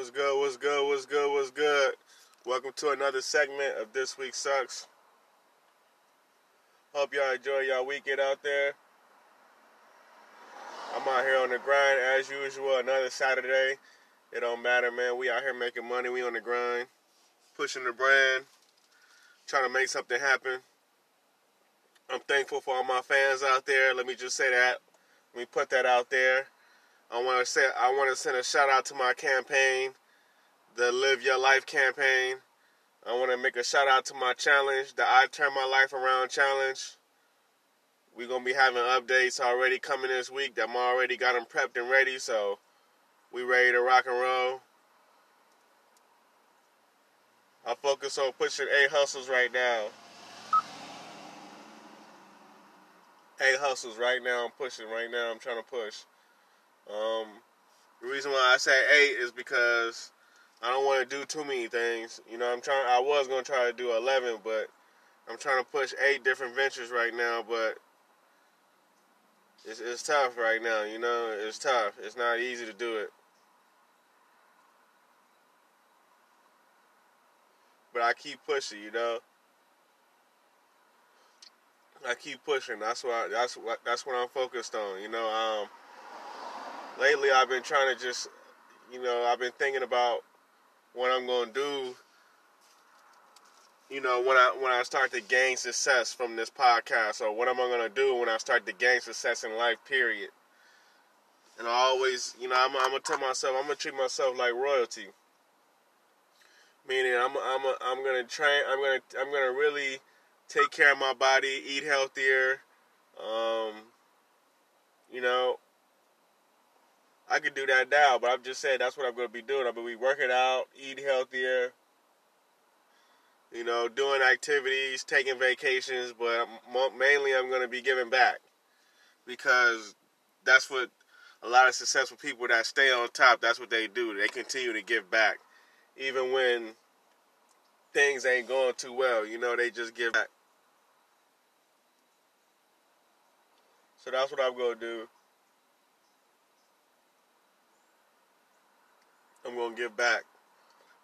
What's good? What's good? What's good? What's good? Welcome to another segment of This Week Sucks. Hope y'all enjoy y'all weekend out there. I'm out here on the grind as usual. Another Saturday. It don't matter, man. We out here making money. We on the grind, pushing the brand, trying to make something happen. I'm thankful for all my fans out there. Let me just say that. Let me put that out there. I want to say I want to send a shout out to my campaign, the Live Your Life campaign. I want to make a shout out to my challenge, the I Turn My Life Around challenge. We're gonna be having updates already coming this week. That I'm already got them prepped and ready, so we ready to rock and roll. I focus on pushing eight hustles right now. Eight hustles right now. I'm pushing right now. I'm trying to push. Um, the reason why I say eight is because I don't want to do too many things. You know, I'm trying. I was gonna try to do eleven, but I'm trying to push eight different ventures right now. But it's, it's tough right now. You know, it's tough. It's not easy to do it. But I keep pushing. You know. I keep pushing. That's what I, that's what that's what I'm focused on. You know, um, lately I've been trying to just, you know, I've been thinking about what I'm to do. You know, when I when I start to gain success from this podcast, or what am I to do when I start to gain success in life? Period. And I always, you know, I'm, I'm gonna tell myself, I'm gonna treat myself like royalty. Meaning, I'm I'm a, I'm gonna train, I'm gonna I'm gonna really take care of my body, eat healthier. Um, you know, I could do that now, but I'm just saying that's what I'm going to be doing. I'm going to be working out, eating healthier, you know, doing activities, taking vacations, but mainly I'm going to be giving back because that's what a lot of successful people that stay on top, that's what they do. They continue to give back. Even when things ain't going too well, you know, they just give back. So that's what I'm going to do. I'm going to give back.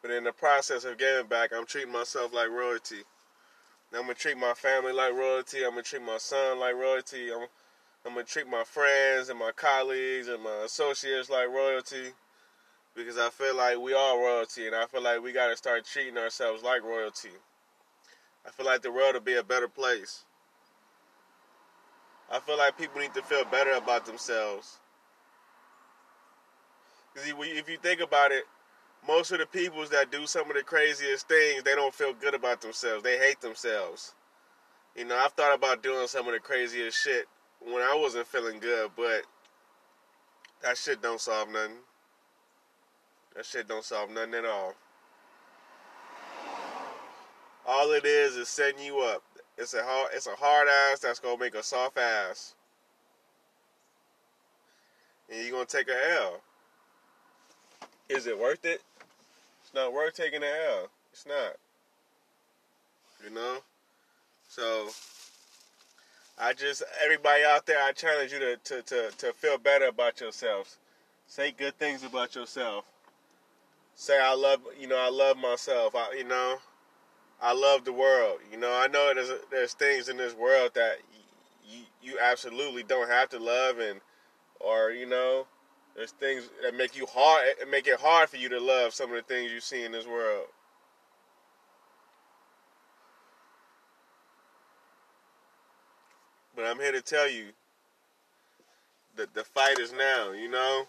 But in the process of giving back, I'm treating myself like royalty. I'm going to treat my family like royalty. I'm going to treat my son like royalty. I'm, I'm going to treat my friends and my colleagues and my associates like royalty. Because I feel like we are royalty. And I feel like we got to start treating ourselves like royalty. I feel like the world will be a better place. I feel like people need to feel better about themselves. Because if you think about it, most of the peoples that do some of the craziest things, they don't feel good about themselves. They hate themselves. You know, I've thought about doing some of the craziest shit when I wasn't feeling good, but that shit don't solve nothing. That shit don't solve nothing at all. All it is is setting you up. It's a hard, it's a hard ass that's gonna make a soft ass, and you're gonna take a L. Is it worth it? It's not worth taking the L. It's not. You know? So I just everybody out there, I challenge you to, to, to, to feel better about yourselves. Say good things about yourself. Say I love you know, I love myself. I you know, I love the world. You know, I know there's there's things in this world that you you absolutely don't have to love and or you know there's things that make you hard, eh, make it hard for you to love some of the things you see in this world. But I'm here to tell you that the fight is now, you know?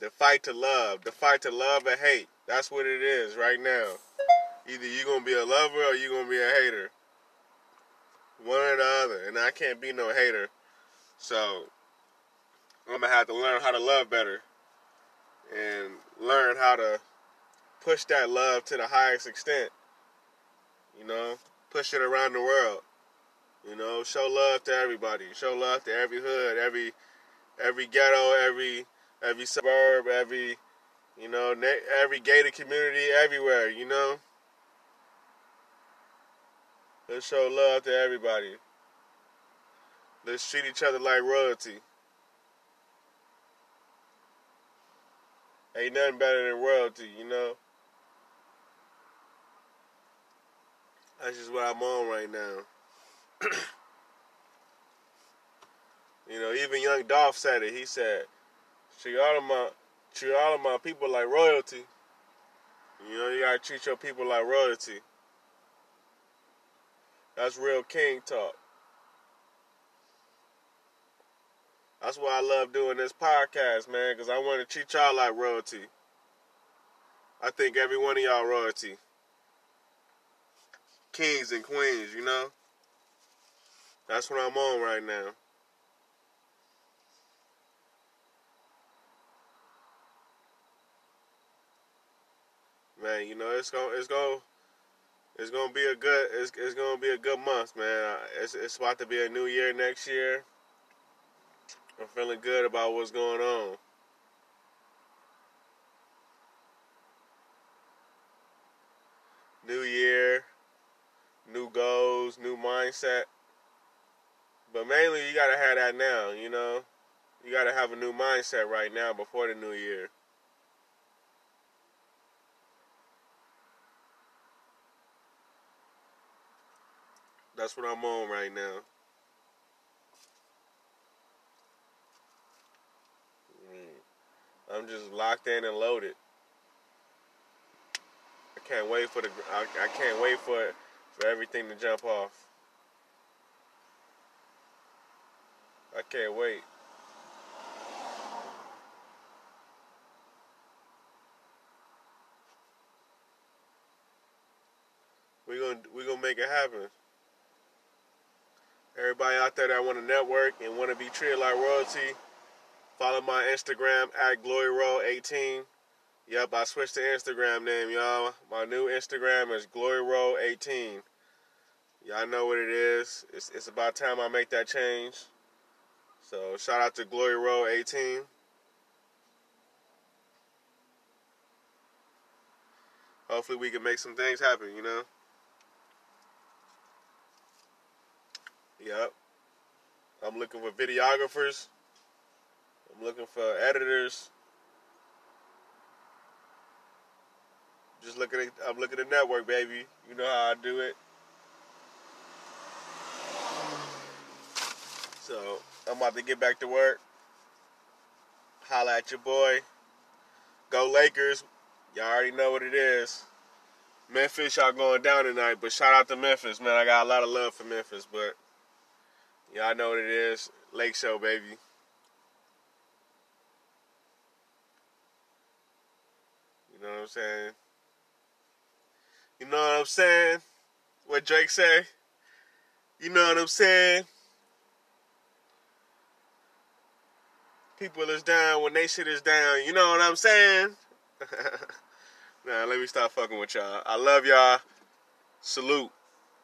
The fight to love, the fight to love or hate. That's what it is right now. Either you're to be a lover or you're to be a hater. One or the other. And I can't be no hater. So, I'm gonna have to learn how to love better and learn how to push that love to the highest extent. You know, push it around the world. You know, show love to everybody. Show love to every hood, every every ghetto, every every suburb, every you know, every gated community, everywhere. You know, let's show love to everybody. Let's treat each other like royalty. Ain't nothing better than royalty, you know. That's just what I'm on right now. you know, even young Dolph said it. He said, treat all of my treat all of my people like royalty. You know, you gotta treat your people like royalty. That's real king talk. That's why I love doing this podcast, man, because I want to treat y'all like royalty. I think every one of y'all royalty. Kings and queens, you know? That's what I'm on right now. Man, you know, it's going to it's going to it's gonna be a good it's, it's gonna be a good month, man. It's it's about to be a new year next year. I'm feeling good about what's going on. New year, new goals, new mindset. But mainly, you gotta have that now, you know? You gotta have a new mindset right now before the new year. That's what I'm on right now. I'm just locked in and loaded. I can't wait for the. I, I can't wait for for everything to jump off. I can't wait. We're gonna we're gonna make it happen. Everybody out there that want to network and want to be treated like royalty. Follow my Instagram at GloryRoll18. Yep, I switched the Instagram name, y'all. My new Instagram is GloryRoll18. Y'all know what it is. It's, it's about time I make that change. So shout out to GloryRoll18. Hopefully we can make some things happen, you know? Yep. I'm looking for videographers. I'm looking for editors. Just looking at I'm looking at network, baby. You know how I do it. So I'm about to get back to work. Holla at your boy. Go Lakers. Y'all already know what it is. Memphis, y'all going down tonight, but shout out to Memphis, man. I got a lot of love for Memphis, but y'all know what it is. Lake Show, baby. You know what I'm saying? You know what I'm saying? What Drake say? You know what I'm saying? People is down when they shit is down. You know what I'm saying? nah, let me stop fucking with y'all. I love y'all. Salute.